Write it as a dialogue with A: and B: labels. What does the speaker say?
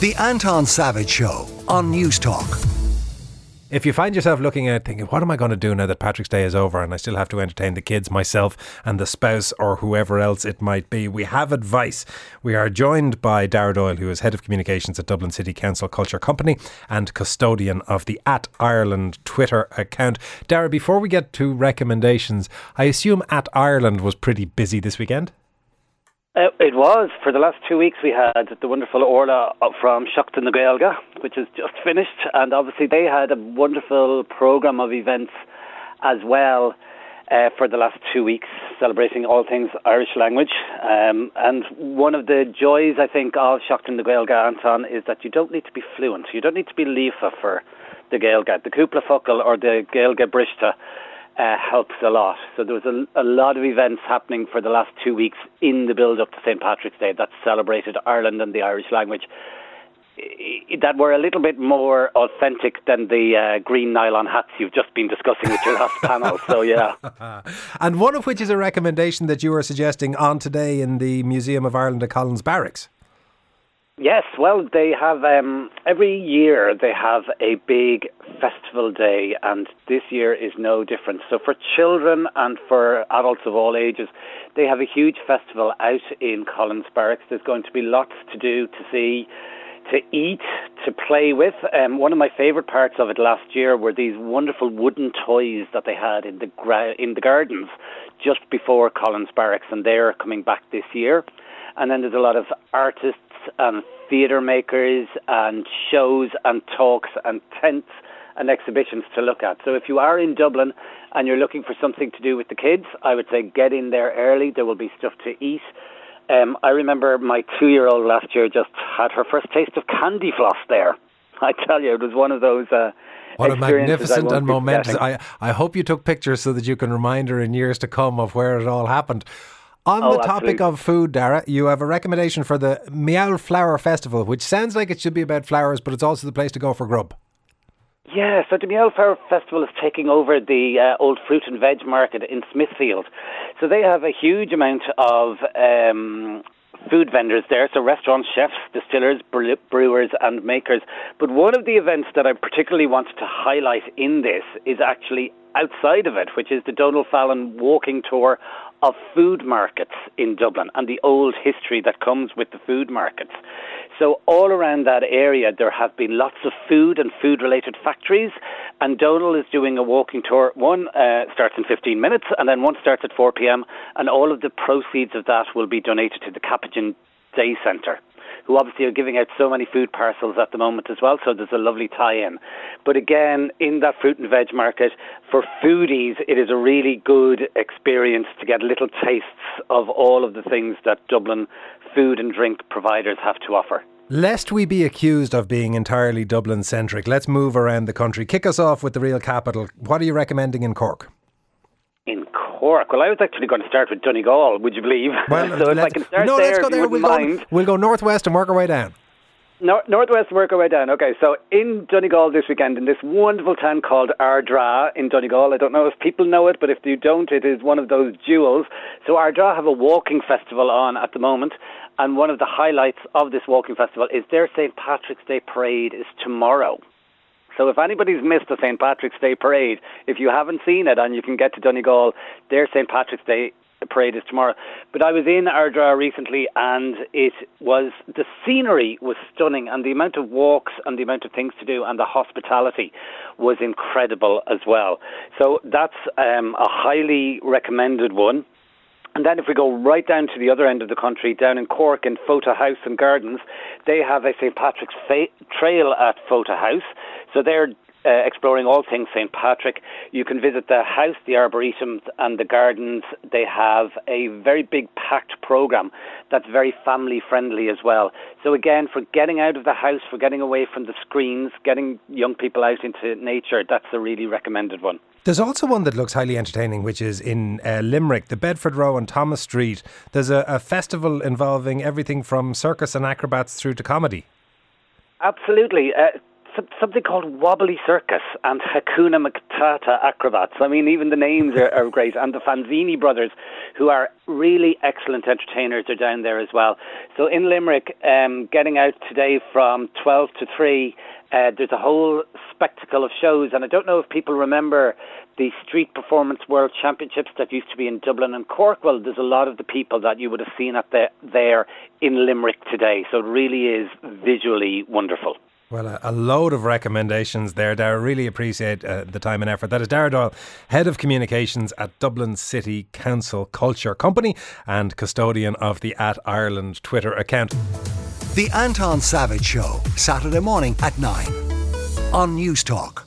A: The Anton Savage Show on Newstalk.
B: If you find yourself looking at thinking, what am I going to do now that Patrick's Day is over and I still have to entertain the kids, myself, and the spouse, or whoever else it might be, we have advice. We are joined by Darragh Doyle, who is Head of Communications at Dublin City Council Culture Company and custodian of the At Ireland Twitter account. Darragh, before we get to recommendations, I assume At Ireland was pretty busy this weekend?
C: Uh, it was. For the last two weeks, we had the wonderful Orla from Seachtain na Gaeilge, which is just finished, and obviously they had a wonderful program of events as well uh, for the last two weeks, celebrating all things Irish language. Um, and one of the joys, I think, of Seachtain na Gaeilge, Anton, is that you don't need to be fluent. You don't need to be Líofa for the Gaeilge, The Cúpla Focal or the Gaeilge Bhriste uh, helps a lot. So there was a, a, lot of events happening for the last two weeks in the build up to St Patrick's Day that celebrated Ireland and the Irish language. That were a little bit more authentic than the uh, green nylon hats you've just been discussing with your last panel. So, yeah.
B: and one of which is a recommendation that you were suggesting on today in the Museum of Ireland at Collins Barracks.
C: Yes, well, they have um, every year they have a big festival day, and this year is no different. So, for children and for adults of all ages, they have a huge festival out in Collins Barracks. There's going to be lots to do, to see, to eat, to play with. Um, one of my favourite parts of it last year were these wonderful wooden toys that they had in the gra- in the gardens just before Collins Barracks, and they're coming back this year. And then there's a lot of artists and theatre makers and shows and talks and tents and exhibitions to look at. So if you are in Dublin and you're looking for something to do with the kids, I would say get in there early. There will be stuff to eat. Um, I remember my two year old last year just had her first taste of candy floss there. I tell you, it was one of those. Uh,
B: what a magnificent and momentous. I, I hope you took pictures so that you can remind her in years to come of where it all happened. On oh, the topic absolutely. of food, Darragh, you have a recommendation for the Meow Flower Festival, which sounds like it should be about flowers, but it's also the place to go for grub.
C: Yeah, so the Meow Flower Festival is taking over the uh, old fruit and veg market in Smithfield. So they have a huge amount of um, food vendors there, so restaurants, chefs, distillers, brewers, and makers. But one of the events that I particularly wanted to highlight in this is actually outside of it, which is the Donald Fallon walking tour of food markets in Dublin and the old history that comes with the food markets. So, all around that area, there have been lots of food and food related factories. And Donald is doing a walking tour. One uh, starts in 15 minutes, and then one starts at 4 pm. And all of the proceeds of that will be donated to the Capuchin Day Centre who obviously are giving out so many food parcels at the moment as well. So there's a lovely tie-in. But again, in that fruit and veg market, for foodies, it is a really good experience to get little tastes of all of the things that Dublin food and drink providers have to offer.
B: Lest we be accused of being entirely Dublin centric, let's move around the country. Kick us off with the real capital. What are you recommending in Cork?
C: Cork. Well, I was actually going to start with Donegal. Would you believe? Well, so if I can start
B: no,
C: there,
B: let's go there. We'll
C: mind.
B: go, we'll go northwest and work our way down.
C: North, northwest work our way down. Okay, so in Donegal this weekend, in this wonderful town called Ardara in Donegal. I don't know if people know it, but if you don't, it is one of those jewels. So Ardara have a walking festival on at the moment, and one of the highlights of this walking festival is their St Patrick's Day parade is tomorrow. So if anybody's missed the St Patrick's Day parade, if you haven't seen it and you can get to Donegal, their St Patrick's Day parade is tomorrow. But I was in Ardara recently and it was the scenery was stunning and the amount of walks and the amount of things to do and the hospitality was incredible as well. So that's um, a highly recommended one. And then if we go right down to the other end of the country, down in Cork in Fota House and Gardens, they have a St Patrick's fa- Trail at Fota House. So they're uh, exploring all things St. Patrick. You can visit the house, the arboretum, and the gardens. They have a very big packed program that's very family friendly as well. So, again, for getting out of the house, for getting away from the screens, getting young people out into nature, that's a really recommended one.
B: There's also one that looks highly entertaining, which is in uh, Limerick, the Bedford Row and Thomas Street. There's a, a festival involving everything from circus and acrobats through to comedy.
C: Absolutely. Uh, something called Wobbly Circus and Hakuna Matata Acrobats. I mean, even the names are, are great. And the Fanzini brothers, who are really excellent entertainers, are down there as well. So in Limerick, um, getting out today from 12 to 3, uh, there's a whole spectacle of shows, and I don't know if people remember the Street Performance World Championships that used to be in Dublin and Cork. Well, there's a lot of the people that you would have seen the, there in Limerick today, so it really is visually wonderful.
B: Well, a, a, load of recommendations there, Darragh. Really appreciate uh, the time and effort. That is Darragh Doyle, Head of Communications at Dublin City Council Culture Company and custodian of the At Ireland Twitter account.
A: The Anton Savage Show, Saturday morning at 9 on Newstalk.